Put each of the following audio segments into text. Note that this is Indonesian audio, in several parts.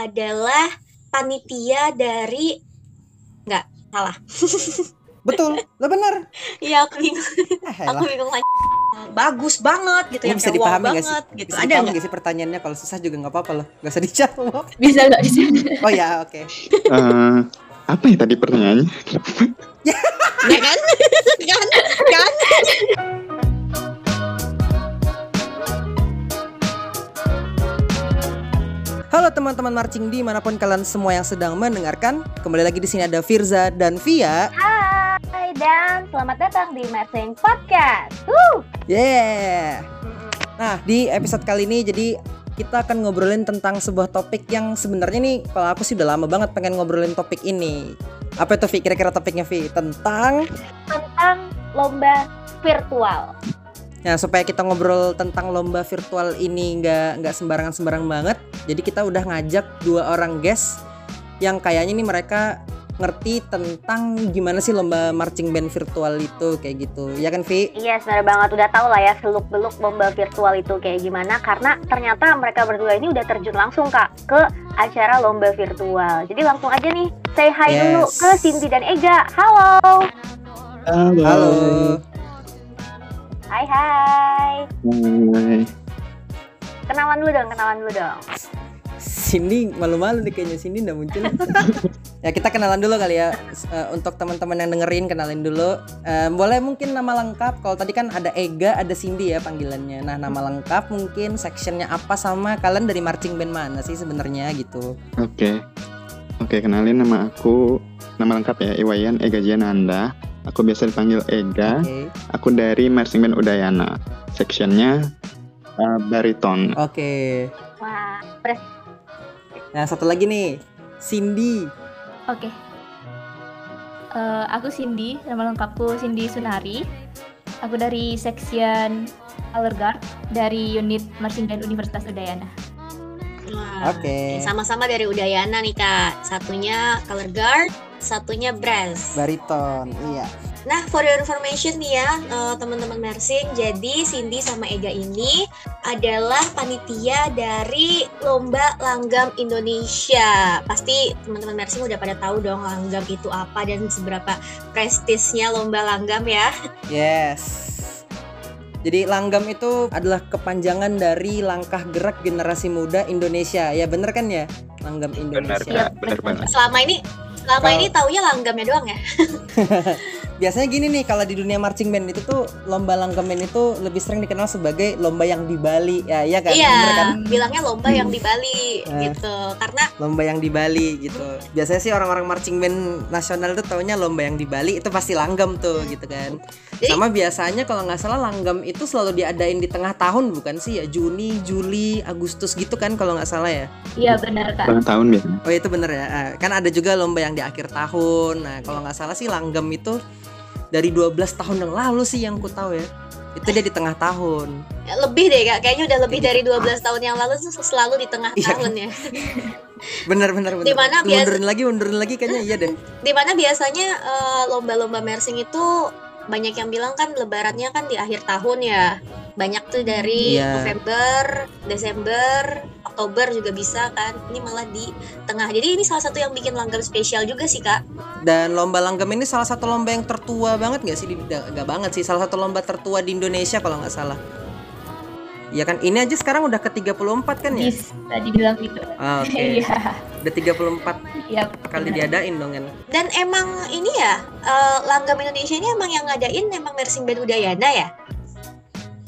adalah panitia dari nggak salah. Betul, lo bener. Iya aku bingung. Eh, aku bingung lagi. Bagus banget gitu Ini yang bisa wow dipahami gak sih? banget gitu. Bisa Ada dipahami nggak? gak sih pertanyaannya? Kalau susah juga nggak apa-apa loh. Gak usah dijawab. Bisa nggak bisa? Oh ya, oke. Eh, apa ya tadi pertanyaannya? Ya kan? kan? Kan? Halo teman-teman marching di mana pun kalian semua yang sedang mendengarkan. Kembali lagi di sini ada Firza dan Via. Hai dan selamat datang di Mersing Podcast. Woo! Yeah. Nah di episode kali ini jadi kita akan ngobrolin tentang sebuah topik yang sebenarnya nih kalau aku sih udah lama banget pengen ngobrolin topik ini. Apa itu Vi? Kira-kira topiknya Vi? Tentang Tentang lomba virtual. Ya supaya kita ngobrol tentang lomba virtual ini nggak nggak sembarangan sembarang banget. Jadi kita udah ngajak dua orang guest yang kayaknya nih mereka ngerti tentang gimana sih lomba marching band virtual itu kayak gitu. Ya kan Vi? Iya, sebenarnya banget udah tahu lah ya seluk-beluk lomba virtual itu kayak gimana karena ternyata mereka berdua ini udah terjun langsung Kak ke acara lomba virtual. Jadi langsung aja nih say hi dulu Yes. ke Cindy dan Ega. Halo. Halo. Hai hai. Hai. Kenalan dulu dong, kenalan dulu dong. Cindy malu-malu nih kayaknya Cindy nggak muncul. ya kita kenalan dulu kali ya eh, untuk teman-teman yang dengerin kenalin dulu. Eh, boleh mungkin nama lengkap. Kalau tadi kan ada Ega, ada Cindy ya panggilannya. Nah nama lengkap mungkin sectionnya apa sama kalian dari marching band mana sih sebenarnya gitu. Oke. Oke, kenalin nama aku. Nama lengkap ya, Iwayan Ega Jananda. Aku biasa dipanggil Ega. Oke. Aku dari Marching Band Udayana. Sectionnya eh, bariton. Oke. Wah, Nah satu lagi nih Cindy. Oke. Eh, aku Cindy, nama lengkapku Cindy Sunari. Aku dari section Color Guard dari unit Marching Band Universitas Udayana. Oke. Sama-sama dari Udayana nih kak. Satunya color guard, satunya brass. Bariton. Iya. Nah, for your information nih ya, eh, teman-teman Mersing, jadi Cindy sama Ega ini adalah panitia dari Lomba Langgam Indonesia. Pasti teman-teman Mersing udah pada tahu dong langgam itu apa dan seberapa prestisnya Lomba Langgam ya. Yes. Jadi langgam itu adalah kepanjangan dari langkah gerak generasi muda Indonesia. Ya bener kan ya? Langgam Benar, Indonesia. Kak. Benar banget. Selama ini selama ini taunya langgamnya doang ya. Biasanya gini nih kalau di dunia marching band itu tuh lomba langgam band itu lebih sering dikenal sebagai lomba yang di Bali. Ya, iya kan? iya, Bener kan? bilangnya lomba yang di Bali Eh. gitu. Karena Lomba yang di Bali gitu. Biasanya sih orang-orang marching band nasional tuh taunya lomba yang di Bali itu pasti langgam tuh gitu kan. Jadi- Sama biasanya kalau nggak salah langgam itu selalu diadain di tengah tahun bukan sih ya? Juni, Juli, Agustus gitu kan kalau nggak salah ya. Iya benar kak. Ulang tahun biasanya. Oh itu bener ya. Ah, Kan ada juga lomba yang di akhir tahun. Nah kalau nggak salah sih langgam itu dari 12 tahun yang lalu sih yang ku tahu ya. Itu dia di tengah tahun. ya, lebih deh kak, kayaknya udah lebih dari 12 tahun yang lalu tuh selalu di tengah Iya. tahun ya. Bener bener bener. Di mana biasa- Mundurin lagi mundurin lagi kayaknya iya deh. Di mana biasanya eh, lomba-lomba mersing itu banyak yang bilang kan lebarannya kan di akhir tahun ya. Banyak tuh dari Iya. November, Desember, Oktober juga bisa kan. Ini malah di tengah. Jadi ini salah satu yang bikin langgam spesial juga sih kak. Dan lomba langgam ini salah satu lomba yang tertua banget gak sih? Di- Gak banget sih. Salah satu lomba tertua di Indonesia kalau nggak salah. Ya kan ini aja sekarang udah ke 34 kan ya? Bisa dibilang gitu. Ah, Oke. Iya. Udah 34 Iya. kali benar. diadain dong kan. Dan emang ini ya eh, langgam Indonesia ini emang yang ngadain emang mersing band Udayana ya.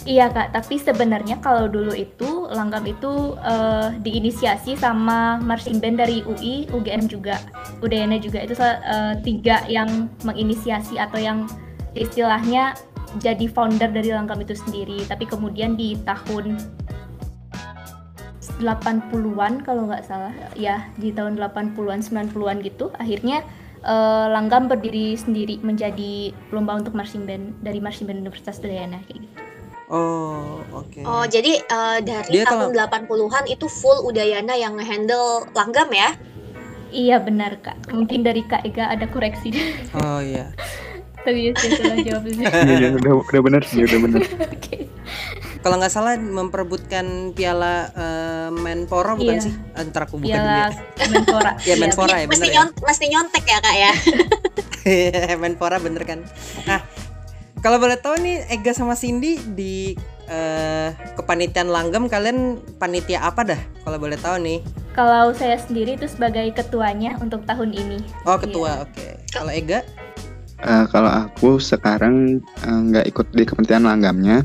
Iya kak, tapi sebenarnya kalau dulu itu langgam itu eh, diinisiasi sama marching band dari UI, UGM juga, Udayana juga itu eh, tiga yang menginisiasi atau yang istilahnya jadi founder dari langgam itu sendiri. Tapi kemudian di tahun 80-an kalau nggak salah, ya di tahun 80-an 90-an gitu, akhirnya eh, langgam berdiri sendiri menjadi lomba untuk marching band dari marching band Universitas Udayana kayak gitu. Oh, oke. Oh, jadi eh, dari Dia tahun 80-an itu full Udayana yang handle langgam ya. Iya benar kak. Mungkin dari kak Ega ada koreksi. Oh iya. Tapi ya saya salah jawab itu. Iya, iya, udah, udah benar sih, udah benar. Oke. kalau nggak salah memperebutkan piala eh, Menpora bukan Iya. sih? Antara aku bukan Piala Menpora. ya. Ya Menpora ya mesti, bener ya. nyont- mesti nyontek ya kak ya. Menpora bener kan. Nah, kalau boleh tahu nih Ega sama Cindy di eh, kepanitiaan langgam kalian panitia apa dah? Kalau boleh tahu nih. Kalau saya sendiri itu sebagai ketuanya untuk tahun ini. Oh ketua, oke. Kalau Ega? Eh, kalau aku sekarang eh, nggak ikut di kepentingan langgamnya,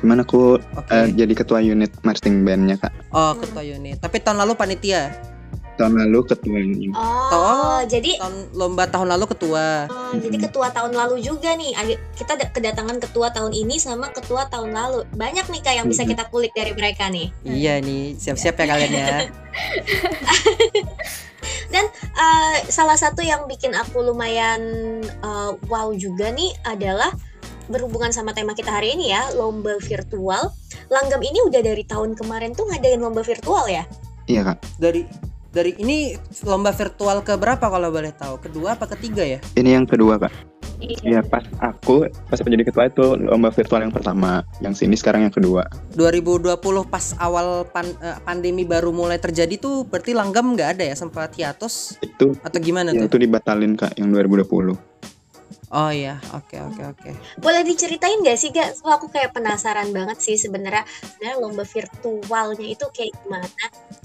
cuman aku Oke. eh, jadi ketua unit marching bandnya kak. oh ketua unit. Tapi tahun lalu panitia. Tahun lalu ketua ini. Oh, Oh. jadi Tahun lomba tahun lalu ketua. oh, jadi ketua tahun lalu juga nih. Kita kedatangan ketua tahun ini sama ketua tahun lalu. Banyak nih kak yang bisa Mhm. kita kulik dari mereka nih. Iya nih, siap-siap ya kalian ya. Eh, salah satu yang bikin aku lumayan eh, wow juga nih adalah berhubungan sama tema kita hari ini ya, lomba virtual. Langgam ini udah dari tahun kemarin tuh ngadain lomba virtual ya. Iya kak. Dari dari ini lomba virtual ke berapa kalau boleh tahu? Kedua apa ketiga ya? Ini yang kedua kak. Iya. Iya pas aku pas aku jadi ketua itu lomba virtual yang pertama, yang sini sekarang yang kedua. 2020 pas awal pan- eh, pandemi baru mulai terjadi tuh berarti langgam nggak ada ya sempat hiatus Itu atau gimana yang tuh? itu dibatalin kak yang 2020. Oh iya, oke oke oke. Boleh diceritain gak sih gak? So, aku kayak penasaran banget sih sebenarnya sebenarnya lomba virtualnya itu kayak gimana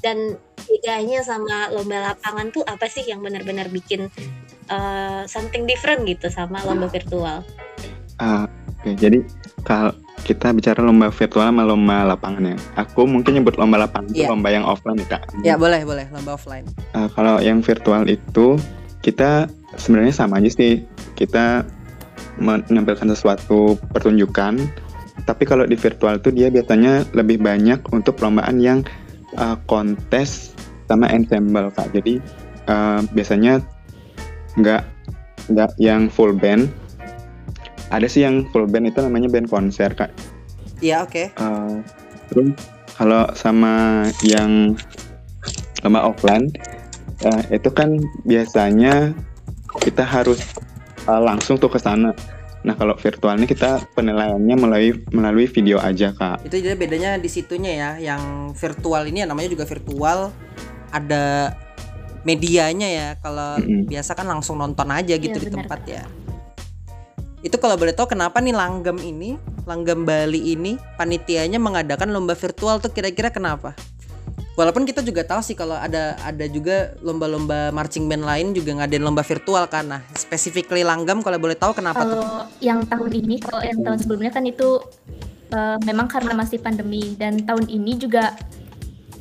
dan bedanya sama lomba lapangan tuh apa sih yang benar-benar bikin uh, something different gitu sama lomba virtual? Ah, Oke, jadi kalau kita bicara lomba virtual sama lomba lapangan ya. Aku mungkin nyebut lomba lapangan itu Iya. lomba yang offline ya kak. Ya boleh boleh lomba offline. Uh, kalau yang virtual itu kita sebenarnya sama aja sih. Kita menampilkan sesuatu pertunjukan. Tapi kalau di virtual itu dia biasanya lebih banyak untuk perlombaan yang uh, kontes sama ensemble kak. Jadi uh, biasanya nggak nggak yang full band. Ada sih yang full band itu namanya band konser kak. Iya oke. Uh, terus kalau sama yang lomba offline uh, itu kan biasanya kita harus uh, langsung tuh ke sana. Nah kalau virtual ini kita penilaiannya melalui melalui video aja kak. Itu jadi bedanya di situnya ya. Yang virtual ini ya namanya juga virtual ada medianya ya. Kalau Mm-mm. biasa kan langsung nonton aja gitu Iya, di tempat ya. Itu kalau boleh tahu kenapa nih Langgam ini, Langgam Bali ini panitianya mengadakan lomba virtual tuh kira-kira kenapa? Walaupun kita juga tahu sih kalau ada ada juga lomba-lomba marching band lain juga ngadain lomba virtual kan. Nah, specifically Langgam kalau boleh tahu kenapa tuh? Kalau yang tahun ini, kalau yang tahun sebelumnya kan itu eh, memang karena masih pandemi dan tahun ini juga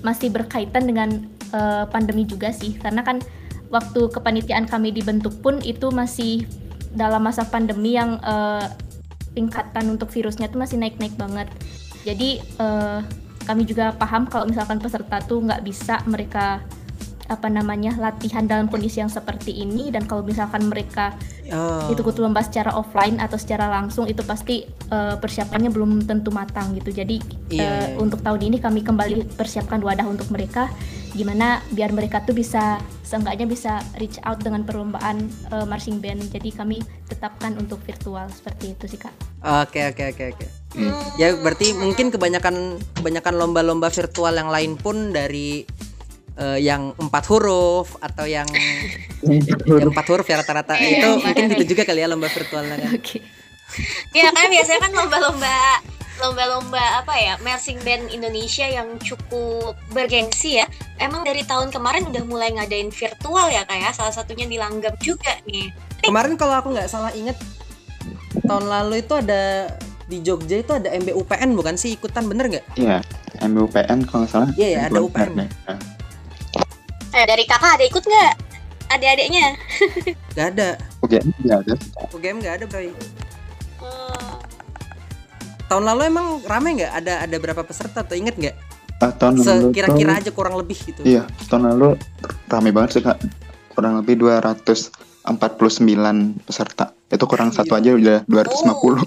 masih berkaitan dengan eh, pandemi juga sih, karena kan waktu kepanitiaan kami dibentuk pun itu masih dalam masa pandemi yang eh, tingkatan untuk virusnya tuh masih naik-naik banget. Jadi eh, kami juga paham kalau misalkan peserta tuh nggak bisa mereka apa namanya latihan dalam kondisi yang seperti ini dan kalau misalkan mereka Oh. ikut lomba secara offline atau secara langsung itu pasti eh, persiapannya belum tentu matang gitu. Jadi Iya, eh, iya. untuk tahun ini kami kembali persiapkan wadah untuk mereka gimana biar mereka tuh bisa seenggaknya bisa reach out dengan perlombaan eh, marching band. Jadi kami tetapkan untuk virtual seperti itu sih Kak. Oke oke oke oke. Hmm. Ya berarti mungkin kebanyakan kebanyakan lomba-lomba virtual yang lain pun dari eh, yang empat huruf atau yang, yang empat huruf ya rata-rata itu mungkin gitu juga kali ya lomba virtualnya kan. Oke. Ya kan biasanya kan lomba-lomba lomba-lomba apa ya marching band Indonesia yang cukup bergengsi ya. Emang dari tahun kemarin udah mulai ngadain virtual ya kayak salah satunya di Langgam juga nih. Kemarin kalau aku nggak salah inget tahun lalu itu ada di Jogja itu ada MBUPN bukan sih ikutan bener nggak? Iya, MBUPN kalau nggak salah. Iya, ya, ada UPN. Nah. Eh, dari kakak ada ikut nggak? Adik-adiknya? Nggak ada. Oke, ya ada. UGM nggak ada bro. Tahun lalu emang rame nggak? Ada ada berapa peserta tuh inget nggak? Ah, tahun lalu Sekira-kira tuh- aja kurang lebih gitu. Iya, tahun lalu rame banget sih kak. Kurang lebih 249 peserta. Itu kurang Gila. satu aja udah 250.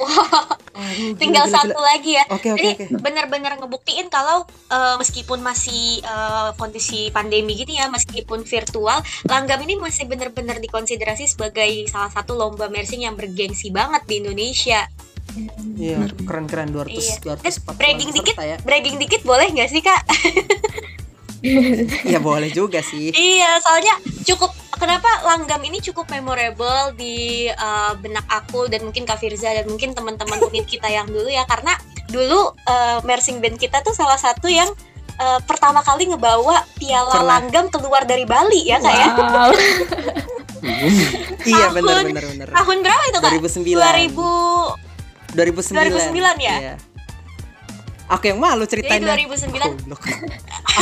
Aduh, gila, tinggal gila, satu gila. lagi ya. Oke oke Jadi oke. benar-benar ngebuktiin kalau eh, meskipun masih eh, kondisi pandemi gini ya, meskipun virtual, Langgam ini masih benar-benar dikonsiderasi sebagai salah satu lomba mersing yang bergengsi banget di Indonesia. Iya, keren-keren 200 Iya. 240 bragging dikit. ya. Bragging dikit boleh nggak sih kak? Iya, boleh juga sih. Iya, soalnya cukup kenapa langgam ini cukup memorable di uh, benak aku dan mungkin Kak Firza dan mungkin teman-teman mungkin kita yang dulu ya karena dulu uh, marching band kita tuh salah satu yang uh, pertama kali ngebawa piala Pernah. langgam keluar dari Bali ya kak ya. Wow. iya, benar benar benar. Tahun berapa itu kak? 2009. 2000 2009. 2009 ya? Iya. Aku yang malu Jadi ceritanya. 2009 Goblok.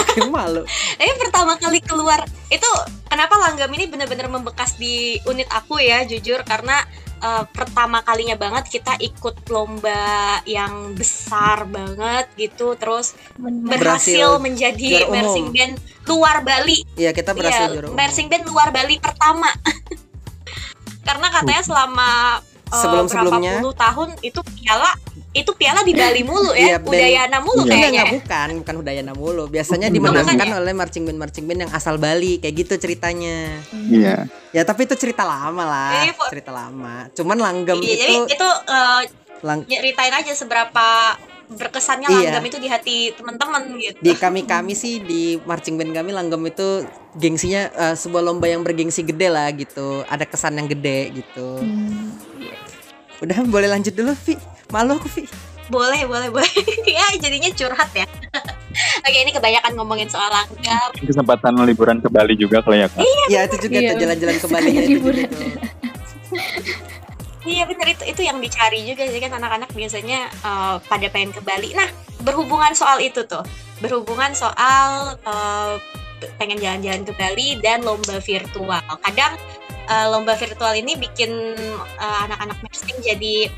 Aku yang malu. Tapi pertama kali keluar itu kenapa langgam ini benar-benar membekas di unit aku ya jujur karena eh, pertama kalinya banget kita ikut lomba yang besar banget gitu terus berhasil, Berhasil menjadi marching band luar Bali. Iya, kita berhasil umum. marching band luar Bali pertama. karena katanya selama eh, Sebelum-sebelumnya. berapa puluh tahun itu piala itu piala di Bali mulu ya, band- Udayana mulu Iya. Enggak, kayaknya. enggak bukan, bukan Udayana mulu. Biasanya Bukan. dimenangkan oleh marching band marching band yang asal Bali, kayak gitu ceritanya. Iya. Ya, tapi itu cerita lama lah, Po. cerita lama. Cuman langgam Iya, jadi itu itu eh, lang nyeritain aja seberapa berkesannya Iya. langgam itu di hati teman-teman gitu. di kami kami sih di marching band kami langgam itu gengsinya eh, sebuah lomba yang bergengsi gede lah gitu ada kesan yang gede gitu Hmm. Udah boleh lanjut dulu Vi malu aku Vi Boleh, boleh, boleh. ya jadinya curhat ya. Oke, ini kebanyakan ngomongin soal langgam. Kesempatan liburan ke Bali juga kali ya kak. ya itu juga Iya. tuh jalan-jalan ke Bali ya, itu juga Liburan. tuh. Iya bener itu itu yang dicari juga jadi kan anak-anak biasanya eh, pada pengen ke Bali. Nah, berhubungan soal itu tuh. Berhubungan soal eh, pengen jalan-jalan ke Bali dan lomba virtual. Kadang eh, lomba virtual ini bikin eh, anak-anak marching jadi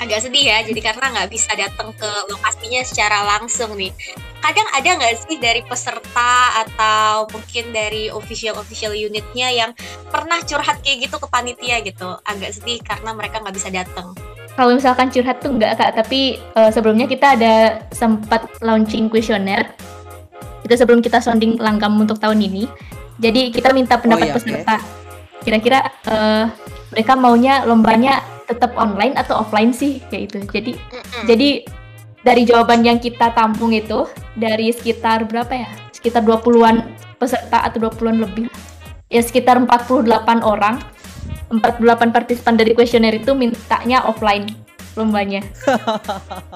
agak sedih ya. Jadi karena nggak bisa datang ke lokasinya secara langsung nih. Kadang ada nggak sih dari peserta atau mungkin dari official official unitnya yang pernah curhat kayak gitu ke panitia gitu agak sedih karena mereka nggak bisa datang Kalau misalkan curhat tuh enggak kak, tapi eh, sebelumnya kita ada sempat launching kuesioner. Itu sebelum kita sounding langgam untuk tahun ini. Jadi kita minta pendapat iya, oke. peserta. Kira-kira eh, mereka maunya lombanya tetap online atau offline sih kayak itu. Jadi jadi dari jawaban yang kita tampung itu dari sekitar berapa ya? Sekitar 20-an peserta atau 20-an lebih. Ya sekitar 48 orang. 48 partisipan dari kuesioner itu mintanya offline lombanya.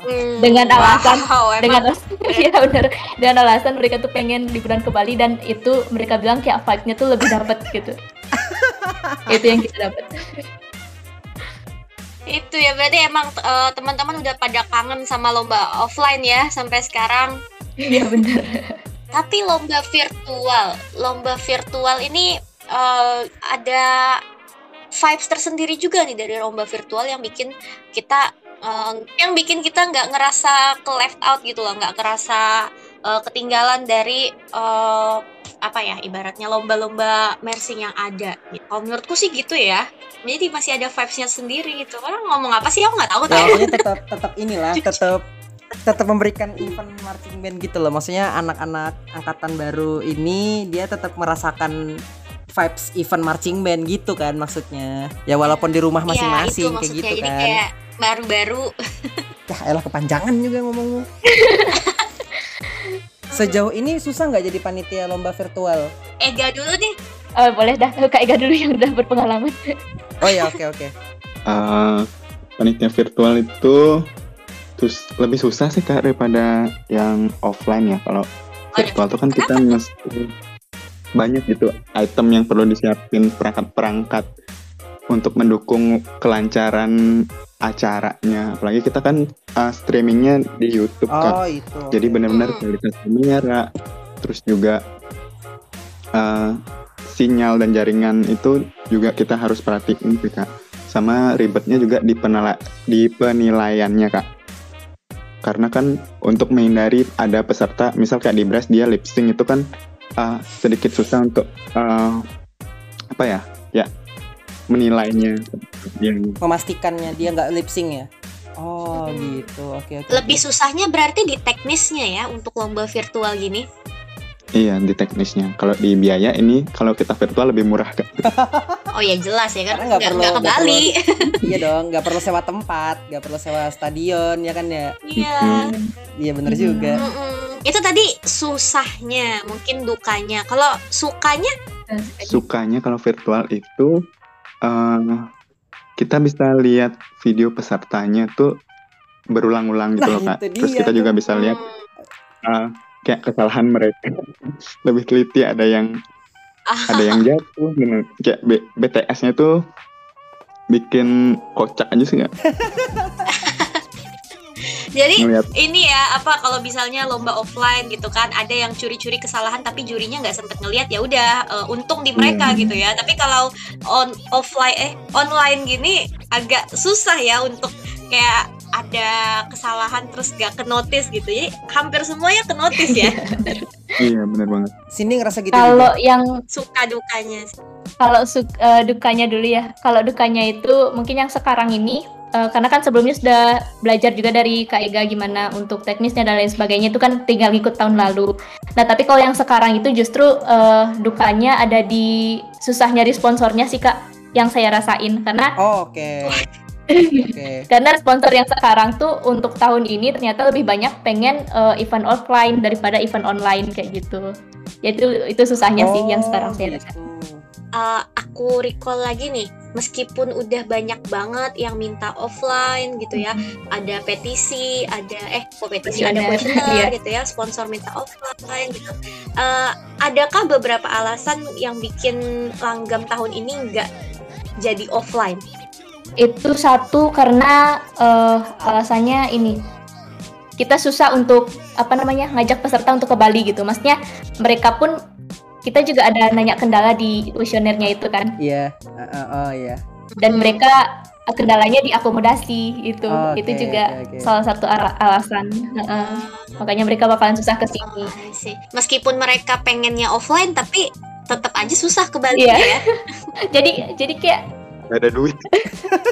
Hmm, Dengan alasan- wow, dengan alasan ya benar dengan alasan mereka tuh pengen liburan ke Bali dan itu mereka bilang kayak vibe-nya tuh lebih dapat gitu. itu yang kita dapat. itu ya berarti emang eh, teman-teman udah pada kangen sama lomba offline ya sampai sekarang Iya benar. tapi lomba virtual lomba virtual ini eh, ada vibes tersendiri juga nih dari lomba virtual yang bikin kita eh, yang bikin kita nggak ngerasa ke left out gitu loh nggak ngerasa eh, ketinggalan dari eh, apa ya ibaratnya lomba-lomba mersing yang ada. Gitu. kalau menurutku sih gitu ya. Jadi masih ada vibesnya sendiri gitu. Orang ngomong apa sih? Aku nggak tahu. Ya, tuh maksudnya tetap tetap inilah tetap tetap memberikan event marching band gitu loh. Maksudnya anak-anak angkatan baru ini dia tetap merasakan vibes event marching band gitu kan maksudnya. Ya walaupun di rumah Ya, masing-masing itu kayak gitu jadi kan. kayak baru-baru. Ya elah kepanjangan juga ngomongnya. Sejauh ini susah nggak jadi panitia lomba virtual? Ega dulu deh. Oh, boleh dah Kak Ega dulu yang udah berpengalaman. oh ya oke oke. Eh, panitia virtual itu terus lebih susah sih kak daripada yang offline ya. Kalau virtual tuh kan kita mesti banyak gitu item yang perlu disiapin perangkat-perangkat untuk mendukung kelancaran acaranya. Apalagi kita kan uh, streamingnya di YouTube kan oh itu. Jadi benar-benar Hmm. kualitas kamera terus juga uh, sinyal dan jaringan itu juga kita harus perhatiin sih kak. Sama ribetnya juga di penela- di penilaiannya kak. Karena kan untuk menghindari ada peserta misal kayak di Bras dia lip sync itu kan uh, sedikit susah untuk uh, apa ya ya menilainya yang memastikannya dia nggak lip sync ya oh gitu oke oke lebih susahnya berarti di teknisnya ya untuk lomba virtual gini Iya di teknisnya. Kalau di biaya ini kalau kita virtual lebih murah kak. Oh ya jelas ya kan, Karena nggak perlu- nggak ke Bali. iya dong nggak perlu sewa tempat nggak perlu sewa stadion ya kan ya Iya. Hmm. iya bener juga. Itu tadi susahnya, mungkin dukanya. Kalau sukanya, Sukanya kalau virtual itu eh, kita bisa lihat video pesertanya tuh berulang-ulang gitu Nah, loh kak. Terus kita juga tuh. bisa lihat eh, kayak kesalahan mereka. Lebih teliti ada yang ada yang jatuh bener. kayak B- BTS-nya tuh bikin kocak aja sih nggak jadi ngeliat. ini ya apa kalau misalnya lomba offline gitu kan ada yang curi-curi kesalahan tapi jurinya nggak sempet ngelihat ya udah eh, untung di mereka Iya. gitu ya. Tapi kalau on offline eh online gini agak susah ya untuk kayak ada kesalahan terus gak ke notice gitu. Jadi hampir semuanya ke notice ya. Iya bener banget. Cindy ngerasa gitu Kalau yang suka dukanya kalau su- eh, dukanya dulu ya. Kalau dukanya itu mungkin yang sekarang ini eh, karena kan sebelumnya sudah belajar juga dari Kak Ega gimana untuk teknisnya dan lain sebagainya itu kan tinggal ngikut tahun lalu. Nah, tapi kalau yang sekarang itu justru eh, dukanya ada di susah nyari sponsornya sih Kak yang saya rasain karena oh oke oke karena sponsor yang sekarang tuh untuk tahun ini ternyata lebih banyak pengen eh, event offline daripada event online kayak gitu. Ya itu susahnya sih yang Oh, sekarang saya rasain. Eh, aku recall lagi nih meskipun udah banyak banget yang minta offline gitu ya ada petisi ada eh kok petisi? Ada Kuesioner, kuesioner iya. gitu ya sponsor minta offline gitu. Eh, adakah beberapa alasan yang bikin langgam tahun ini nggak jadi offline? Itu satu karena eh, alasannya ini. Kita susah untuk apa namanya ngajak peserta untuk ke Bali gitu. Maksudnya mereka pun kita juga ada nanya kendala di kuesionernya itu kan. iya Uh, uh, oh iya Dan Hmm. mereka eh, kendalanya diakomodasi itu. Oh, itu oke, juga oke, oke. salah satu ala- alasan. Heeh. makanya mereka bakalan susah ke sini. Oh, meskipun mereka pengennya offline tapi tetap aja susah ke Bali Iya. ya jadi jadi kayak Gak ada duit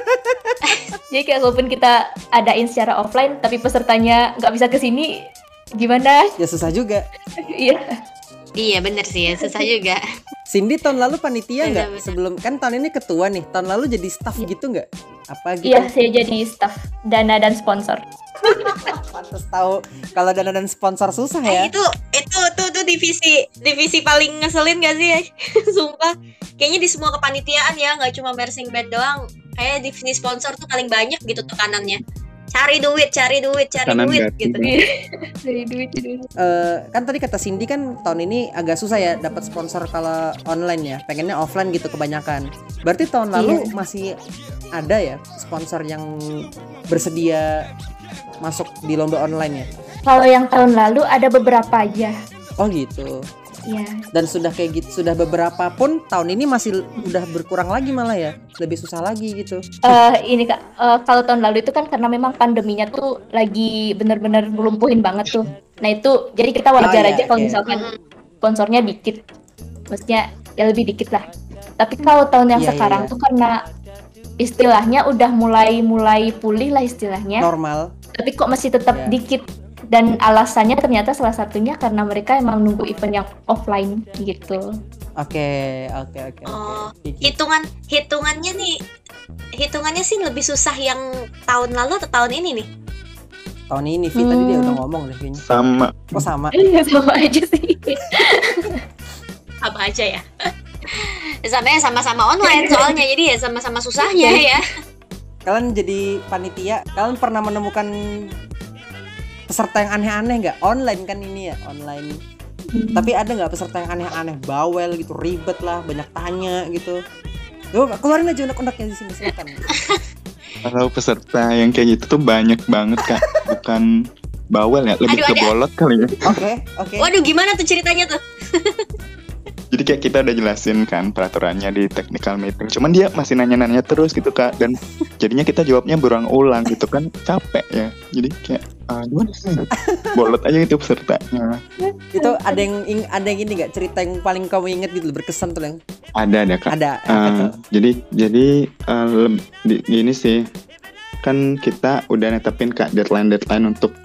jadi kayak walaupun kita adain secara offline tapi pesertanya nggak bisa ke sini gimana? ya susah juga Iya. Iya bener sih ya. Susah juga. Cindy tahun lalu panitia nggak? sebelum kan tahun ini ketua nih. Tahun lalu jadi staff gitu nggak? Apa gitu? Iya, saya jadi staff. Dana dan sponsor. pantas tahu kalau dana dan sponsor susah Eh, ya. itu itu tuh tuh divisi divisi paling ngeselin gak sih ya? sumpah. Kayaknya di semua kepanitiaan ya nggak cuma mersing bed doang. Kayak divisi sponsor tuh paling banyak gitu tekanannya cari duit cari duit cari Tekanan duit gaji. gitu Dari duit. Eh, kan tadi kata Cindy kan tahun ini agak susah ya dapat sponsor kalau online ya pengennya offline gitu kebanyakan berarti tahun lalu masih ada ya sponsor yang bersedia masuk di lomba online ya Kalau yang tahun lalu ada beberapa aja. oh gitu Iya. dan sudah kayak gitu sudah beberapa pun tahun ini masih udah berkurang lagi malah ya lebih susah lagi gitu Eh ini kak, eh, kalau tahun lalu itu kan karena memang pandeminya tuh lagi bener-bener melumpuhin banget tuh. Nah itu jadi kita wajar Oh, iya, aja kalau oke. misalkan sponsornya dikit, maksudnya ya lebih dikit lah. Tapi kalau tahun yang Iya, iya, sekarang iya. tuh karena istilahnya udah mulai mulai pulih lah istilahnya. normal tapi kok masih tetap Iya. dikit dan alasannya ternyata salah satunya karena mereka emang nunggu event yang offline gitu. oke oke oke oke Oh, gitu. hitungan hitungannya nih hitungannya sih lebih susah yang tahun lalu atau tahun ini nih tahun ini Vi tadi dia Hmm. udah ngomong deh kayaknya sama oh sama Iya sama aja sih. apa aja ya sama sama-sama online soalnya jadi ya sama-sama susahnya ya kalian jadi panitia kalian pernah menemukan peserta yang aneh-aneh nggak? Online kan ini ya online. Tapi ada nggak peserta yang aneh-aneh? Bawel gitu ribet lah banyak tanya gitu. Yo, keluarin aja unek-uneknya di sini silakan. kalau peserta yang kayak gitu tuh banyak banget kak. Bukan bawel ya lebih Aduh, ke ada- bolot kali ya. Oke, oke. waduh gimana tuh ceritanya tuh jadi kayak kita udah jelasin kan peraturannya di technical meeting. Cuman dia masih nanya-nanya terus gitu kak. Dan jadinya kita jawabnya berulang-ulang gitu kan. Capek ya. Jadi kayak ah, gimana sih? Bolot aja gitu pesertanya. Itu ada yang ada yang ini nggak? Cerita yang paling kamu inget gitu berkesan tuh yang ada ada kak. Ada tuh? jadi jadi lem- di- gini sih kan kita udah netepin kak deadline deadline untuk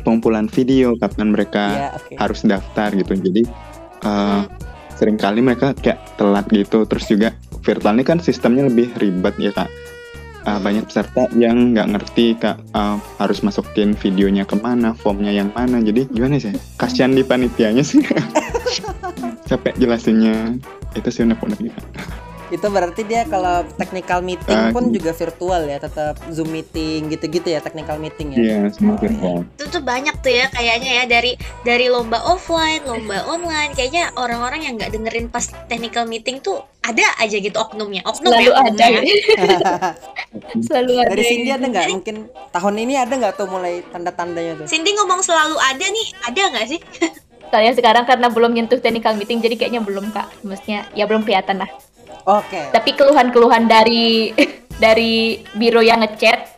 pengumpulan video, kapan mereka Iya, oke. harus daftar gitu. Jadi eh, sering kali mereka kayak telat gitu. Terus juga virtual ini kan sistemnya lebih ribet ya kak. Eh, banyak peserta yang nggak ngerti kak eh, harus masukin videonya ke mana, formnya yang mana. Jadi gimana sih? Kasihan di panitianya sih. Capek jelasinnya. Itu sih unek-uneknya. Itu berarti dia kalau technical meeting Ah, pun gitu. juga virtual ya, tetap Zoom meeting gitu-gitu ya, technical meeting ya. Iya, semua Oh, virtual. itu tuh banyak tuh ya kayaknya ya dari dari lomba offline, lomba online, kayaknya orang-orang yang nggak dengerin pas technical meeting tuh ada aja gitu oknumnya, oknum Selalu ya, ada. ya. Selalu ada. Dari Cindy yang- ada nggak? Mungkin tahun ini ada nggak tuh mulai tanda-tandanya tuh? Cindy ngomong selalu ada nih, ada nggak sih? Saya sekarang karena belum nyentuh technical meeting jadi kayaknya belum kak. Maksudnya ya belum kelihatan lah. Oke. Tapi keluhan-keluhan dari dari biro yang ngechat,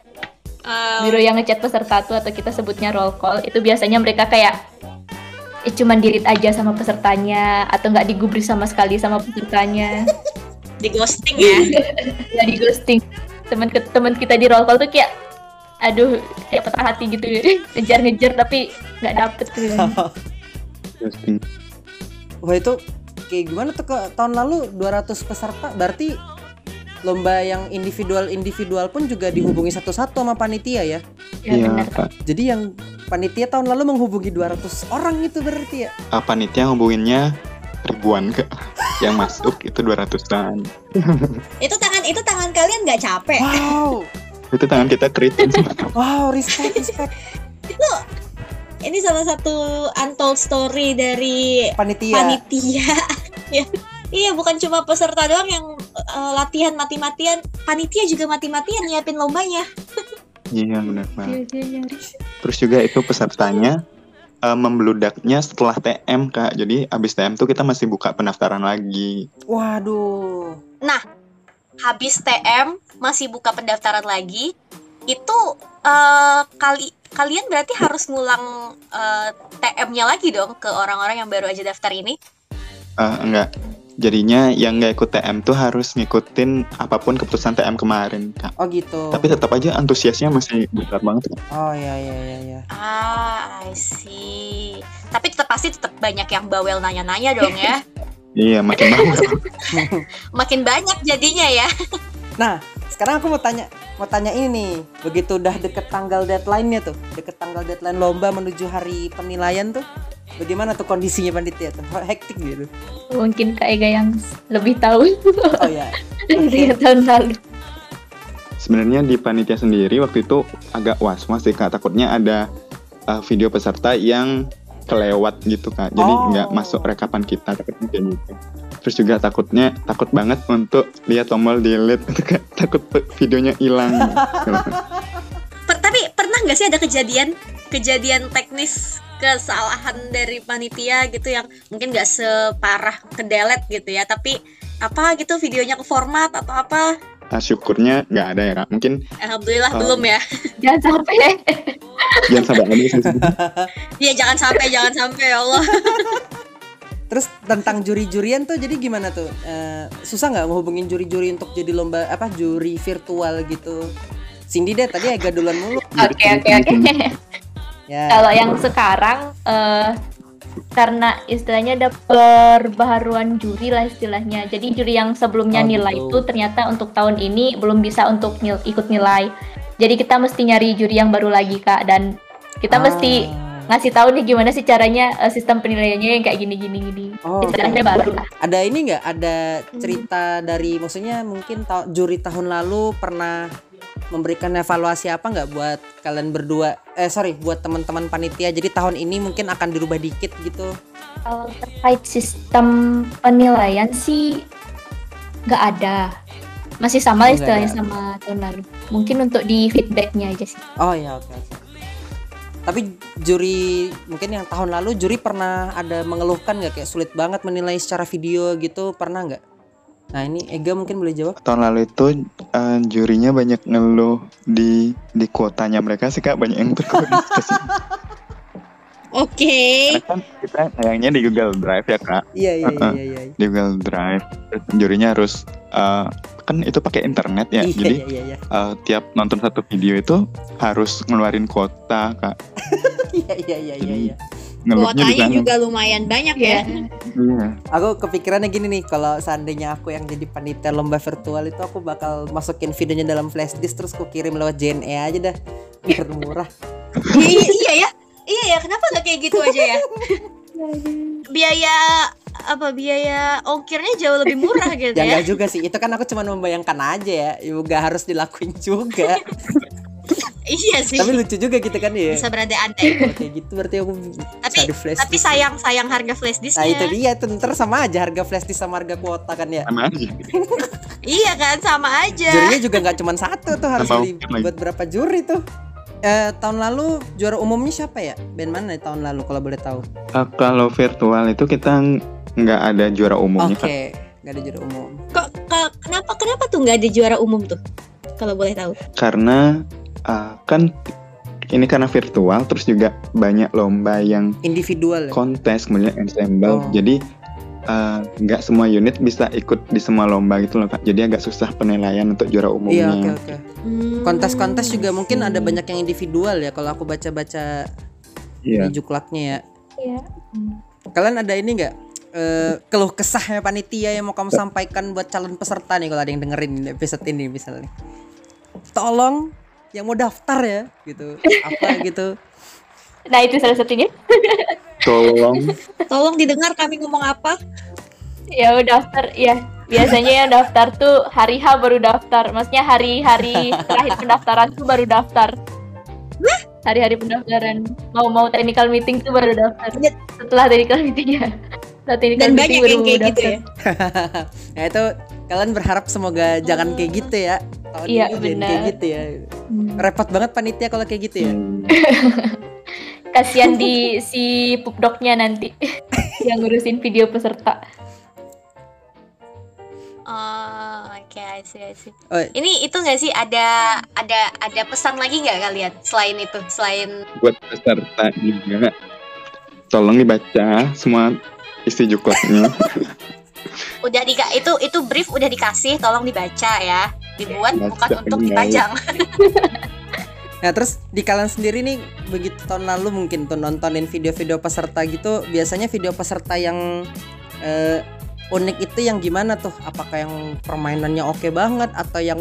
Eh, biro yang ngechat peserta tuh atau kita sebutnya roll call itu biasanya mereka kayak eh, cuman dirit aja sama pesertanya atau nggak digubris sama sekali sama pesertanya. di ghosting ya. ya di ghosting. Teman teman kita di roll call tuh kayak aduh kayak patah hati gitu ngejar-ngejar tapi nggak dapet gitu. Testing. Wah itu kayak gimana tuh ke tahun lalu 200 peserta berarti lomba yang individual-individual pun juga dihubungi satu-satu sama panitia ya. Ya Iya, benar. Kak. Jadi yang panitia tahun lalu menghubungi 200 orang itu berarti ya. Ah, panitia ngubunginnya ribuan kak. Yang masuk itu 200-an. itu tangan itu tangan kalian nggak capek? Wow. Itu tangan kita keriting. Wow, respect, respect. Ini salah satu untold story dari Panitia. panitia. ya. Iya, bukan cuma peserta doang yang eh, latihan mati-matian, panitia juga mati-matian nyiapin lombanya. Iya benar banget. Dia- dia nyari. Terus juga itu pesertanya eh, membludaknya setelah TM kak. Jadi abis TM tuh kita masih buka pendaftaran lagi. Waduh. Habis TM masih buka pendaftaran lagi. Itu eh, kali kalian berarti harus ngulang eh, TM-nya lagi dong ke orang-orang yang baru aja daftar ini. Eh, enggak. Jadinya yang nggak ikut TM tuh harus ngikutin apa pun keputusan TM kemarin kak. Oh gitu. Tapi tetap aja antusiasnya masih besar banget. Kak. Oh iya iya iya iya. Ah, I see. Tapi tetap pasti tetap banyak yang bawel nanya-nanya dong ya. Iya makin banget. Makin banyak jadinya ya. Nah, sekarang aku mau tanya, mau tanya ini nih. Begitu udah deket tanggal deadline-nya tuh, deket tanggal deadline lomba menuju hari penilaian tuh, bagaimana tuh kondisinya panitia tuh? Hektik gitu. Mungkin Kak Ega yang lebih tahu Oh ya. dari tahun lalu. Sebenarnya di panitia sendiri waktu itu agak was-was sih kak. Takutnya ada uh, video peserta yang kelewat gitu kak. Jadi Oh. nggak masuk rekapan kita takutnya kayak gitu. Terus juga takutnya takut banget untuk lihat tombol delete takut videonya hilang. Per- tapi pernah nggak sih ada kejadian kejadian teknis kesalahan dari panitia gitu yang mungkin nggak separah kedelet gitu ya tapi apa gitu videonya ke format atau apa Nah, syukurnya nggak ada ya kak. Mungkin alhamdulillah Oh. belum ya Jangan sampai jangan sampai ya jangan sampai jangan sampai ya Allah Terus tentang juri-jurian tuh jadi gimana tuh? Eh, susah nggak menghubungin juri-juri untuk jadi lomba apa juri virtual gitu? Cindy deh tadi agak duluan mulu. Oke oke oke. Ya. Kalau yang sekarang eh karena istilahnya ada perbaharuan juri lah istilahnya. Jadi juri yang sebelumnya Oh, nilai gitu. itu ternyata untuk tahun ini belum bisa untuk nil- ikut nilai. Jadi kita mesti nyari juri yang baru lagi kak dan kita mesti Ah. Ngasih tahu nih gimana sih caranya eh, sistem penilaiannya yang kayak gini gini gini. Oh, istilahnya oke. baru. Ada ini nggak? Ada cerita dari maksudnya mungkin ta- juri tahun lalu pernah memberikan evaluasi apa nggak buat kalian berdua? Eh sorry, buat teman-teman panitia. Jadi tahun ini mungkin akan dirubah dikit gitu. Kalau terkait sistem penilaian sih nggak ada. Masih sama Oh, istilahnya sama tahun lalu. Mungkin untuk di feedbacknya aja sih. Oh ya oke oke. Tapi juri mungkin yang tahun lalu juri pernah ada mengeluhkan nggak kayak sulit banget menilai secara video gitu pernah nggak? Nah ini Ega mungkin boleh jawab. Tahun lalu itu eh, jurinya banyak ngeluh di di kuotanya mereka sih kak banyak yang terkualifikasi. Oke. Karena kan kita sayangnya di Google Drive ya kak. Iya iya iya iya. iya. Di Google Drive. Jurinya harus eh, kan itu pakai internet ya. Iya Jadi iya iya eh, tiap nonton satu video itu harus ngeluarin kuota kak. Iya iya iya iya. iya. Kuotanya juga lumayan banyak Iya. ya. Iya. Aku kepikirannya gini nih, kalau seandainya aku yang jadi panitia lomba virtual itu aku bakal masukin videonya dalam flash disk terus ku kirim lewat JNE aja dah. Biar murah. iya, iya ya. Iya ya, kenapa nggak kayak gitu aja ya? Biaya apa biaya ongkirnya jauh lebih murah gitu Ya ya. enggak juga sih, itu kan aku cuma membayangkan aja ya. Juga harus dilakuin juga. Iya sih. Tapi lucu juga gitu kan ya. Bisa berandai-andai. Kalau kayak gitu berarti aku Tapi flash tapi disk. sayang sayang harga flash Nah disknya. itu dia, itu ntar sama aja harga flash disk sama harga kuota kan ya. Sama aja. Iya kan sama aja. Jurinya juga nggak cuma satu tuh harus Tambah beli ongkir lagi. buat berapa juri tuh. Eh, tahun lalu juara umumnya siapa ya? Band mana tahun lalu kalau boleh tahu? Eh, kalau virtual itu kita ng- nggak ada juara Oke, umumnya kak. nggak ada juara umum. Kok ke- kenapa kenapa tuh nggak ada juara umum tuh? Kalau boleh tahu. Karena eh, kan ini karena virtual terus juga banyak lomba yang Individual ya? kontes kemudian ensemble Oh. jadi eh, nggak semua unit bisa ikut di semua lomba gitu loh kak jadi agak susah penilaian untuk juara Iya, umumnya oke oke. Hmm. Kontes-kontes juga mungkin ada banyak yang individual ya kalau aku baca-baca iya di juklaknya ya. Iya. Kalian ada ini nggak? Eh, keluh kesahnya panitia yang mau kamu sampaikan buat calon peserta nih kalau ada yang dengerin episode ini misalnya. Tolong yang mau daftar ya gitu. Apa gitu. Nah itu salah satunya. tolong Tolong didengar kami ngomong apa? Ya udah daftar. Ya biasanya yang daftar tuh hari H baru daftar. Maksudnya hari-hari terakhir pendaftaran tuh baru daftar. Hari-hari pendaftaran mau mau technical meeting tuh baru daftar. Setelah technical meetingnya. Setelah technical Dan meeting banyak baru yang kayak gitu daftar. ya. Nah itu kalian berharap semoga jangan kayak gitu ya. Tahun Iya, ini kayak gitu ya. Hmm. Repot banget panitia kalau kayak gitu ya. Kasihan di si pupdoknya nanti yang ngurusin video peserta. Oh, oke, I see, I see. Oh. Ini itu nggak sih? Ada ada ada pesan lagi nggak kalian selain itu? Selain buat peserta juga. Tolong dibaca semua isi juklaknya udah di itu itu brief udah dikasih tolong dibaca ya. Dibuat Baca bukan untuk dipajang Nah terus di kalian sendiri nih begitu tahun lalu mungkin tuh nontonin video-video peserta gitu biasanya video peserta yang eh, unik itu yang gimana tuh? Apakah yang permainannya oke banget atau yang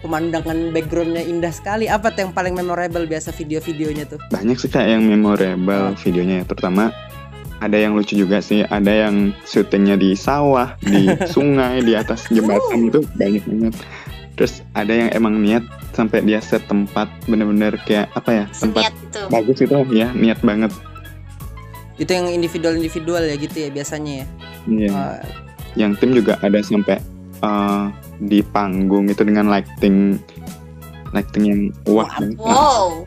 pemandangan backgroundnya indah sekali? Apa tuh yang paling memorable biasa video-videonya tuh? banyak sih kak yang memorable videonya ya terutama ada yang lucu juga sih ada yang syutingnya di sawah di sungai di atas jembatan itu banyak banget terus ada yang emang niat sampai dia set tempat bener-bener kayak apa ya tempat seniat itu bagus itu ya niat banget Itu yang individual-individual ya gitu ya biasanya ya. Iya. Wah, yang tim juga ada sampai eh, di panggung itu dengan lighting lighting yang wah banget. wow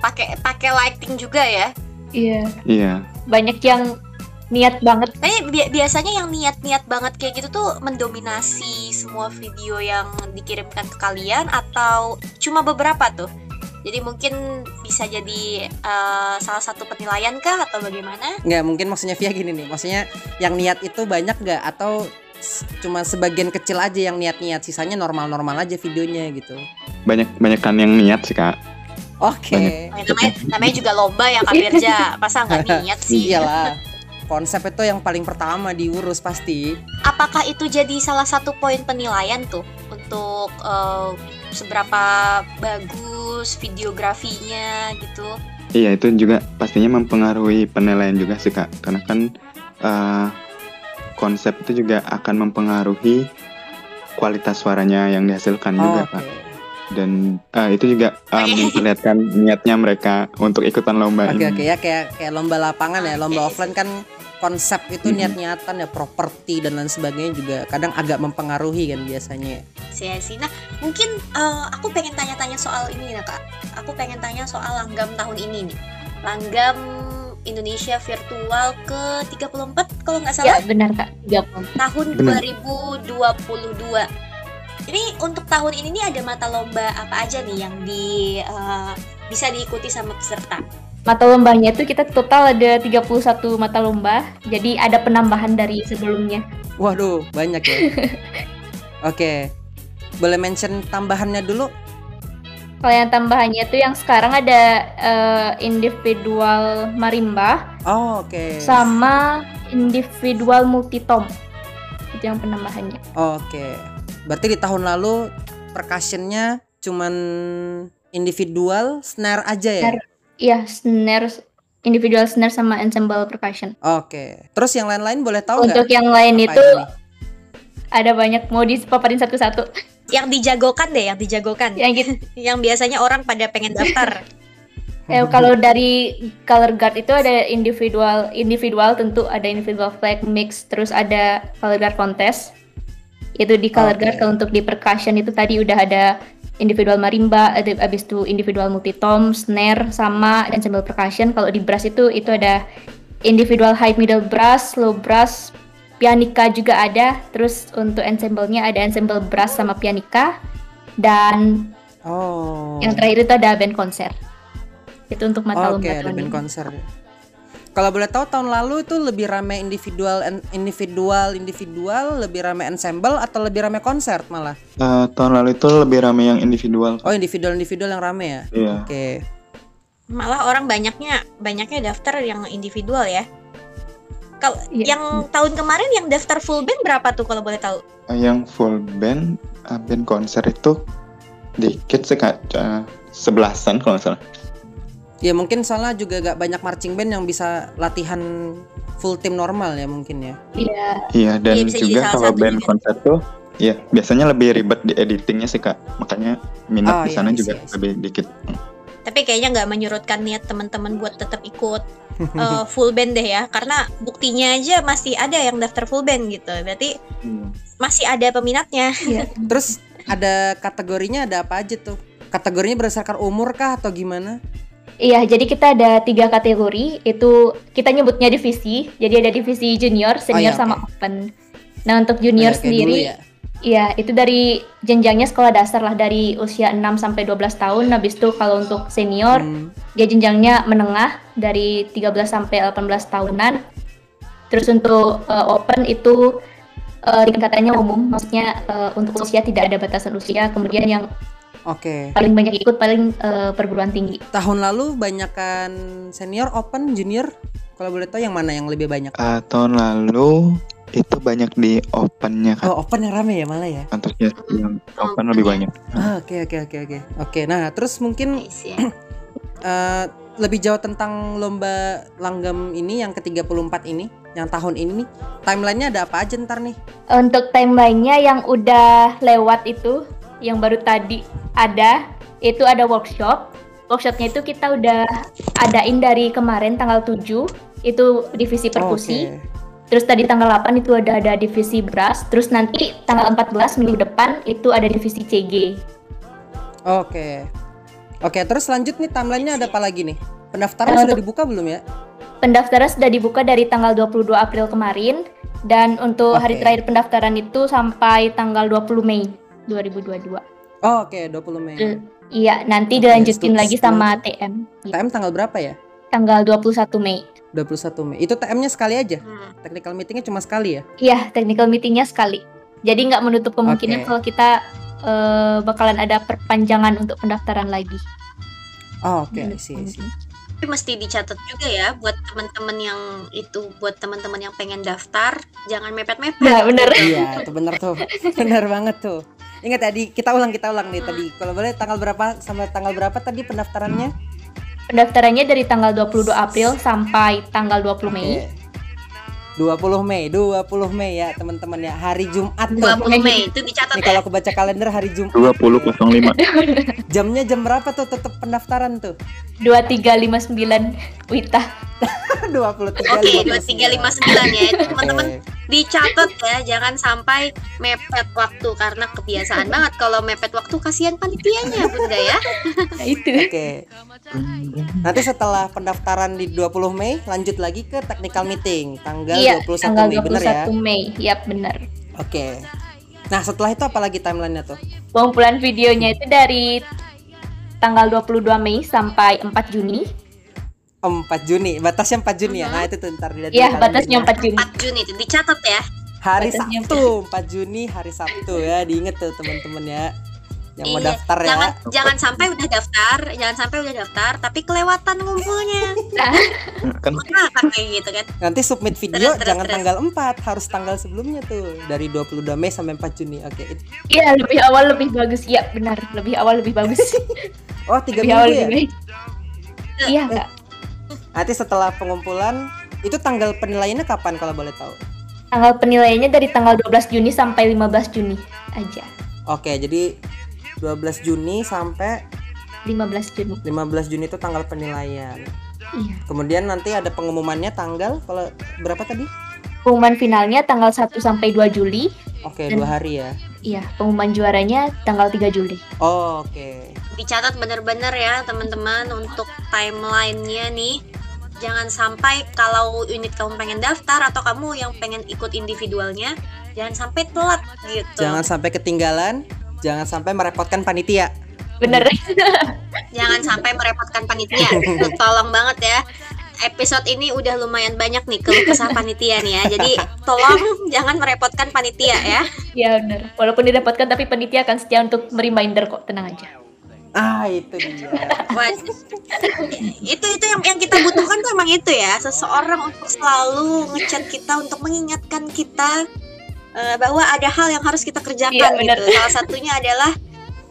pakai pakai lighting juga ya Iya. iya Banyak yang niat banget. tapi bi- biasanya yang niat-niat banget kayak gitu tuh mendominasi semua video yang dikirimkan ke kalian atau cuma beberapa tuh jadi mungkin bisa jadi eh, salah satu penilaian kah atau bagaimana nggak mungkin maksudnya Via gini nih. Maksudnya yang niat itu banyak nggak atau cuma sebagian kecil aja yang niat-niat sisanya normal-normal aja videonya gitu. banyak banyak kan yang niat sih kak Oke. Oh, namanya namanya juga lomba ya Kak Birja masa nggak niat sih Iyalah. Konsep itu yang paling pertama diurus pasti. apakah itu jadi salah satu poin penilaian tuh untuk eh, seberapa bagus videografinya gitu Iya itu juga pastinya mempengaruhi penilaian juga sih kak karena kan eh, konsep itu juga akan mempengaruhi kualitas suaranya yang dihasilkan juga Oke. kak dan eh, itu juga Oke. memperlihatkan niatnya mereka untuk ikutan lomba Oke ini. oke ya kayak kayak lomba lapangan ya, lomba offline kan konsep itu Mhm. niat-niatan ya properti dan lain sebagainya juga kadang agak mempengaruhi kan biasanya. sih sih nah mungkin eh, aku pengen tanya-tanya soal ini ya kak aku pengen tanya soal langgam tahun ini nih langgam Indonesia virtual ke 34 kalau nggak Ya salah benar kak. 30. tahun Benar. 2022 ini untuk tahun ini nih ada mata lomba apa aja nih yang di eh, bisa diikuti sama peserta mata lombanya itu kita total ada 31 mata lomba. Jadi ada penambahan dari sebelumnya. Waduh, banyak ya. Oke. Boleh mention tambahannya dulu? Kalau yang tambahannya itu yang sekarang ada eh, individual marimba Oh, oke. sama individual multitom. Itu yang penambahannya. Oke. Berarti di tahun lalu percussionnya cuman individual snare aja ya? Snare. Iya, snare individual snare sama ensemble percussion. Oke. Terus yang lain-lain boleh tahu nggak? Untuk yang lain apa itu nih? ada banyak mau dipaparin satu-satu. Yang dijagokan deh, yang dijagokan. yang gitu. Yang biasanya orang pada pengen daftar. Eh, kalau dari color guard itu ada individual individual tentu ada individual flag mix terus ada color guard contest itu di color Oke. guard kalau untuk di percussion itu tadi udah ada individual marimba ada abis itu individual multitom snare sama ensemble percussion kalau di brass itu itu ada individual high middle brass low brass pianika juga ada terus untuk ensemble-nya ada ensemble brass sama pianika dan Oh. yang terakhir itu ada band konser itu untuk mata ada tahun band konser. Kalau boleh tahu tahun lalu itu lebih rame individual individual individual, lebih rame ensemble atau lebih rame konser malah? Eh, tahun lalu itu lebih rame yang individual. Oh, individual individual yang rame ya? Iya. Oke. Malah orang banyaknya banyaknya daftar yang individual ya. Kalau Iya. yang tahun kemarin yang daftar full band berapa tuh kalau boleh tahu? Eh, yang full band, eh, band konser itu dikit sih kak, Eh, sebelasan kalau nggak salah. Ya mungkin soalnya juga gak banyak marching band yang bisa latihan full tim normal ya mungkin ya. Iya, Iya dan Iya, jadi juga salah kalau band juga. konser tuh, ya biasanya lebih ribet di editingnya sih kak. Makanya Oh, minat di iya, sana I juga see, I see. lebih dikit. Tapi kayaknya nggak menyurutkan niat teman-teman buat tetap ikut eh, full band deh ya. Karena buktinya aja masih ada yang daftar full band gitu. Berarti masih ada peminatnya. iya. Terus ada kategorinya ada apa aja tuh? Kategorinya berdasarkan umur kah atau gimana? Iya, jadi kita ada tiga kategori. Itu kita nyebutnya divisi. Jadi ada divisi junior, senior, iya, sama oke. open. Nah untuk junior dulu sendiri, ya? iya itu dari jenjangnya sekolah dasar lah dari usia 6 sampai 12 tahun. Habis itu kalau untuk senior, Hmm. dia jenjangnya menengah dari 13 sampai 18 tahunan. Terus untuk uh, open itu uh, tingkatannya umum, maksudnya uh, untuk usia tidak ada batasan usia. Kemudian yang Oke. paling banyak ikut paling uh, perguruan tinggi. Tahun lalu banyakkan senior, open, junior. Kalau boleh tahu yang mana yang lebih banyak? Ah, tahun lalu itu banyak di opennya kan. Oh, open yang rame ya malah ya. Antusias yang Oh, open lebih banyak. Ah, Oke oke oke oke. Oke, nah terus mungkin Nice ya. eh, lebih jauh tentang lomba langgam ini yang ke-34 ini, yang tahun ini nih. Timelinenya ada apa aja ntar nih? Untuk timelinenya yang udah lewat itu, yang baru tadi ada, itu ada workshop. Workshopnya itu kita udah adain dari kemarin tanggal 7, itu divisi perkusi. Oke. Terus tadi tanggal 8 itu ada ada divisi brass. Terus nanti tanggal 14 minggu depan itu ada divisi CG. Oke. Oke, terus lanjut nih timelinenya ada apa lagi nih? Pendaftaran Eh, sudah dibuka belum ya? Pendaftaran sudah dibuka dari tanggal 22 April kemarin dan untuk hari Oke. terakhir pendaftaran itu sampai tanggal 20 Mei 2022. Oh, Oke, 20 Mei. Eh, Iya, nanti Oke, dilanjutin lagi sama TM. Iya, TM tanggal berapa ya? Tanggal 21 Mei. 21 Mei. Itu TM-nya sekali aja. Hmm. Technical meetingnya cuma sekali ya? Iya, technical meetingnya sekali. Jadi nggak menutup kemungkinan Oke. kalau kita eh, bakalan ada perpanjangan untuk pendaftaran lagi. Oh, oke, I Menutup see, I see. kemungkinan. Tapi mesti dicatat juga ya buat teman-teman yang itu buat teman-teman yang pengen daftar jangan mepet-mepet. Nah, bener. Iya, itu bener tuh. bener banget tuh. Ingat tadi kita ulang kita ulang nih tadi. Kalau boleh tanggal berapa sampai tanggal berapa tadi pendaftarannya? Pendaftarannya dari tanggal 22 April sampai tanggal 20 Mei. Oke. 20 Mei, 20 Mei ya teman-teman ya. Hari Jumat tuh. 20 Mei itu dicatat Nih ya. kalau aku baca kalender hari Jumat. 20.05. Jamnya jam berapa tuh tetap pendaftaran tuh? 2359 Wita. 23 Oke, 2359 ya. Itu teman-teman Oke. dicatat ya, jangan sampai mepet waktu karena kebiasaan banget kalau mepet waktu kasihan panitianya, Bunda ya. Nah, itu. Oke. Nanti setelah pendaftaran di 20 Mei lanjut lagi ke technical meeting tanggal Iya, 21 tanggal Mei bener ya? 21 Mei. Yap, benar. Oke. Nah, setelah itu apa lagi timelinenya tuh? Pengumpulan videonya itu dari tanggal 22 Mei sampai 4 Juni. 4 Juni, batasnya 4 Juni ya. Mhm. Nah, itu tuh ntar dilihat Iya, batasnya kalendernya. 4 Juni. 4 Juni itu dicatat ya. Hari batasnya Sabtu, 4 Juni hari Sabtu ya. Diinget tuh teman-teman ya. Yang mau Iya, daftar ya. Jangan jangan sampai udah daftar, jangan sampai udah daftar tapi kelewatan ngumpulnya. Kan Nah, kan kayak gitu kan. Nanti submit video Terus, terus, jangan terus. tanggal 4, harus tanggal sebelumnya tuh. Dari 22 Mei sampai 4 Juni. Oke. it- Iya, lebih awal lebih bagus. Iya, benar. Lebih awal lebih bagus. Oh, 3 lebih awal minggu ya? lebih baik. Iya, Kak. Nanti setelah pengumpulan itu tanggal penilaiannya kapan kalau boleh tahu? Tanggal penilaiannya dari tanggal 12 Juni sampai 15 Juni aja. Oke, jadi 12 Juni sampai 15 Juni. 15 Juni itu tanggal penilaian. Iya. Kemudian nanti ada pengumumannya tanggal kalau berapa tadi? Pengumuman finalnya tanggal 1 sampai 2 Juli. Oke, Dan- dua hari ya. Iya, pengumuman juaranya tanggal 3 Juli. Oh, oke. Dicatat bener-bener ya teman-teman untuk timelinenya nih. Jangan sampai kalau unit kamu pengen daftar atau kamu yang pengen ikut individualnya, jangan sampai telat gitu. Jangan sampai ketinggalan, jangan sampai merepotkan panitia. Bener. Jangan sampai merepotkan panitia. Tolong banget ya. Episode ini udah lumayan banyak nih keluh kesah panitia nih ya. Jadi tolong jangan merepotkan panitia ya. Iya, bener. Walaupun didapatkan tapi penitia akan setia untuk mereminder kok, tenang aja. Ah, itu dia. Wah, itu itu yang yang kita butuhkan tuh emang itu ya seseorang untuk selalu ngechat kita untuk mengingatkan kita eh, bahwa ada hal yang harus kita kerjakan Iya, benar. gitu. Salah satunya adalah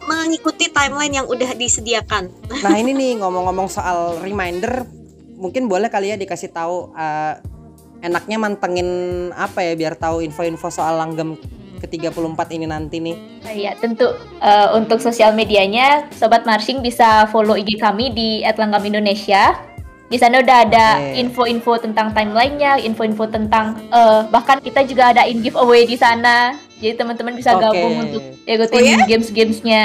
mengikuti timeline yang udah disediakan. Nah, ini nih ngomong-ngomong soal reminder, mungkin boleh kali ya dikasih tahu eh, enaknya mantengin apa ya biar tahu info-info soal langgam ke-34 ini nanti nih. Nah, Iya, tentu eh, untuk sosial medianya Sobat Marching bisa follow IG kami di @langgam Indonesia. Di sana udah ada info-info tentang timelinenya, info-info tentang eh, bahkan kita juga ada in giveaway di sana. Jadi teman-teman bisa Oke. gabung untuk ikutin Oh ya? games-gamesnya.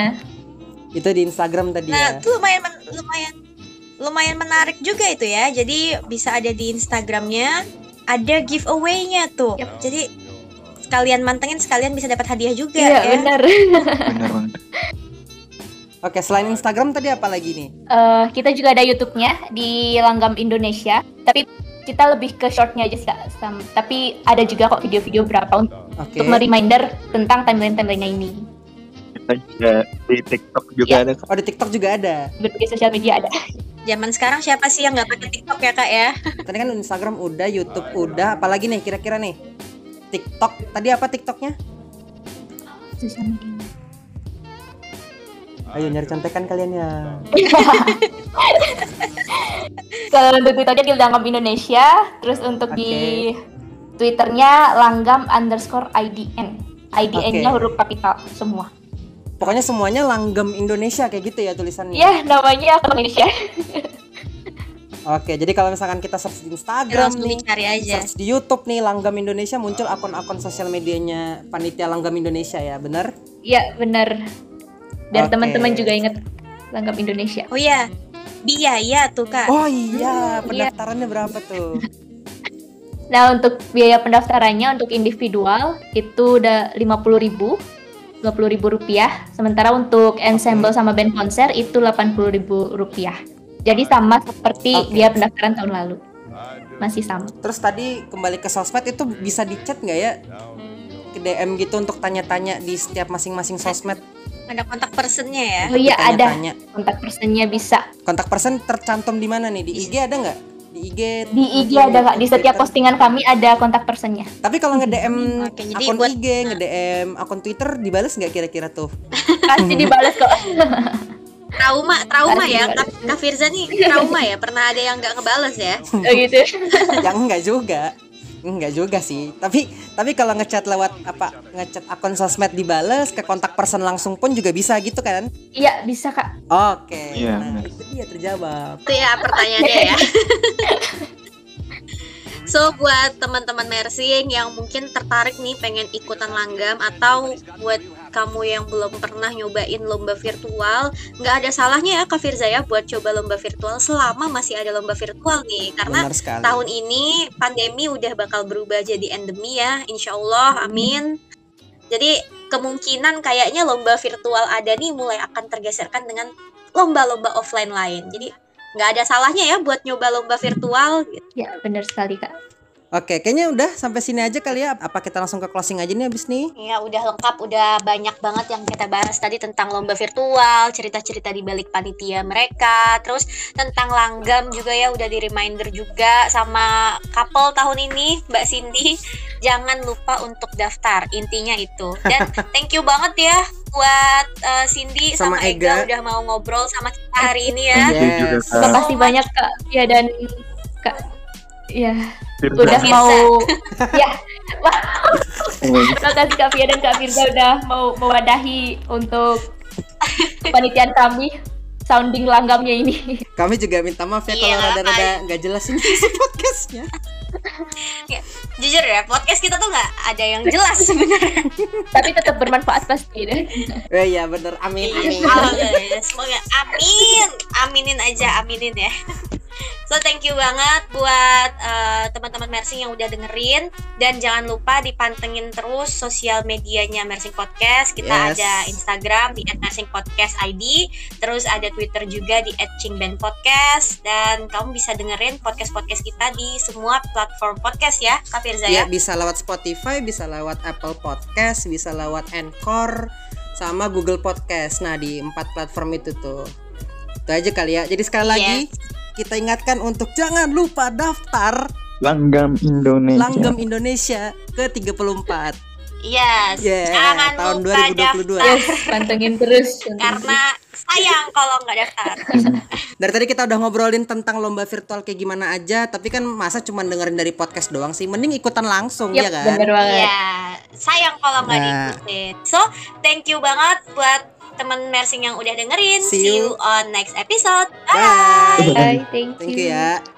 Itu di Instagram tadi Nah, ya. itu lumayan men- lumayan lumayan menarik juga itu ya. Jadi bisa ada di Instagramnya, ada giveaway-nya tuh. Yap. Jadi sekalian mantengin, sekalian bisa dapat hadiah juga Iya, ya. benar. bener banget. Oke, selain Instagram tadi apa lagi nih? Eh, kita juga ada YouTube-nya di Langgam Indonesia. Tapi kita lebih ke short-nya aja sih, Kak. Sam- Tapi ada juga kok video-video berapa untuk Oke. mereminder tentang timeline-timeline ini. Kita juga di TikTok juga Iya. ada. Oh, di TikTok juga ada. Berbagai sosial media ada. Zaman sekarang siapa sih yang nggak pakai TikTok ya kak ya? Tadi kan Instagram udah, YouTube udah, apalagi nih kira-kira nih? TikTok. Tadi apa TikToknya? Sosial media. Ayo nyari contekan kalian ya. Kalau untuk Twitternya di Langgam Indonesia, terus untuk di Twitternya langgam underscore IDN. IDN-nya Oke. huruf kapital semua. Pokoknya semuanya langgam Indonesia kayak gitu ya tulisannya. Ya, namanya akun Indonesia. Oke, jadi kalau misalkan kita search di Instagram Langsung nih, dicari aja. search di YouTube nih Langgam Indonesia muncul akun-akun sosial medianya panitia Langgam Indonesia ya, benar? Ya, benar. Biar Oke. teman-teman juga inget langgam Indonesia. Oh iya, biaya tuh kak. Oh iya, pendaftarannya berapa tuh? Nah, untuk biaya pendaftarannya untuk individual itu udah 50.000 ribu. 20 ribu rupiah. Sementara untuk ensemble sama band konser itu 80 ribu rupiah. Jadi sama seperti Oke. biaya pendaftaran tahun lalu. Masih sama. Terus tadi kembali ke sosmed itu bisa di chat nggak ya? Ke DM gitu untuk tanya-tanya di setiap masing-masing sosmed. Ada kontak personnya ya. Oh iya ada Tanya-tanya. kontak personnya bisa. Kontak person tercantum di mana nih? Di IG ada nggak? Di IG. Di IG ada nggak? Di setiap Twitter. postingan kami ada kontak personnya. Tapi kalau nge-DM Oke, jadi akun buat- IG, nge-DM akun Twitter dibales nggak kira-kira tuh? Pasti dibalas kok. Trauma, trauma ya. dibalas. Kak, Kak Firza nih trauma ya. Pernah ada yang nggak ngebales ya. Oh gitu. yang enggak juga. Enggak juga sih. Tapi tapi kalau ngechat lewat apa? Ngechat akun sosmed dibales ke kontak person langsung pun juga bisa gitu kan? Iya bisa kak. Oke. Iya, Nah, benar. itu dia terjawab. Itu ya pertanyaannya ya. Buat teman-teman Mersing yang mungkin tertarik nih pengen ikutan langgam atau buat kamu yang belum pernah nyobain lomba virtual, nggak ada salahnya ya Kak Firza ya buat coba lomba virtual selama masih ada lomba virtual nih karena tahun ini pandemi udah bakal berubah jadi endemi ya, insya Allah, amin. Jadi kemungkinan kayaknya lomba virtual ada nih mulai akan tergeserkan dengan lomba-lomba offline lain. Jadi nggak ada salahnya ya buat nyoba lomba virtual gitu. Ya, benar sekali Kak. Oke, kayaknya udah sampai sini aja kali ya. Apa kita langsung ke closing aja nih abis nih? Ya udah lengkap, udah banyak banget yang kita bahas tadi tentang lomba virtual, cerita-cerita di balik panitia mereka, terus tentang langgam juga ya udah di reminder juga sama couple tahun ini Mbak Cindy. Jangan lupa untuk daftar, intinya itu. Dan thank you banget ya buat eh, Cindy Sama sama, Ega. Ega. udah mau ngobrol sama kita hari ini ya. Yes. Terima kasih banyak Kak. Ya dan Kak ya Firza. udah Firza. mau ya terima kasih Kak Fia dan Kak Firza udah mau mewadahi untuk panitian kami sounding langgamnya ini. Kami juga minta maaf ya Iya, kalau nggak rada-rada nggak jelas ini isi podcastnya. Jujur ya, podcast kita tuh nggak ada yang jelas sebenarnya. Tapi tetap bermanfaat pasti deh. Oh iya bener, amin amin. Iya, Semoga amin, aminin aja, aminin ya. So thank you banget buat eh, teman-teman Mersing yang udah dengerin dan jangan lupa dipantengin terus sosial medianya Mersing Podcast. Kita Yes. ada Instagram di @mersingpodcast_id, terus ada Twitter juga di @cingben_podcast dan kamu bisa dengerin podcast-podcast kita di semua platform podcast ya, Kak Firza Ya ya. bisa lewat Spotify, bisa lewat Apple Podcast, bisa lewat Anchor, sama Google Podcast. Nah di empat platform itu tuh. Itu aja kali ya. Jadi sekali lagi kita ingatkan untuk jangan lupa daftar Langgam Indonesia. Langgam Indonesia ke 34. Yes, Yeah, jangan tahun lupa 2022. daftar Yes, pantengin terus. karena sayang kalau nggak daftar. Dari tadi kita udah ngobrolin tentang lomba virtual kayak gimana aja, tapi kan masa cuma dengerin dari podcast doang sih. Mending ikutan langsung ya Yap, kan? bener banget. Iya, sayang kalau nggak Nah. diikutin. So, thank you banget buat teman Mersing yang udah dengerin. See See you. you on next episode. Bye. Bye, thank Thank you ya.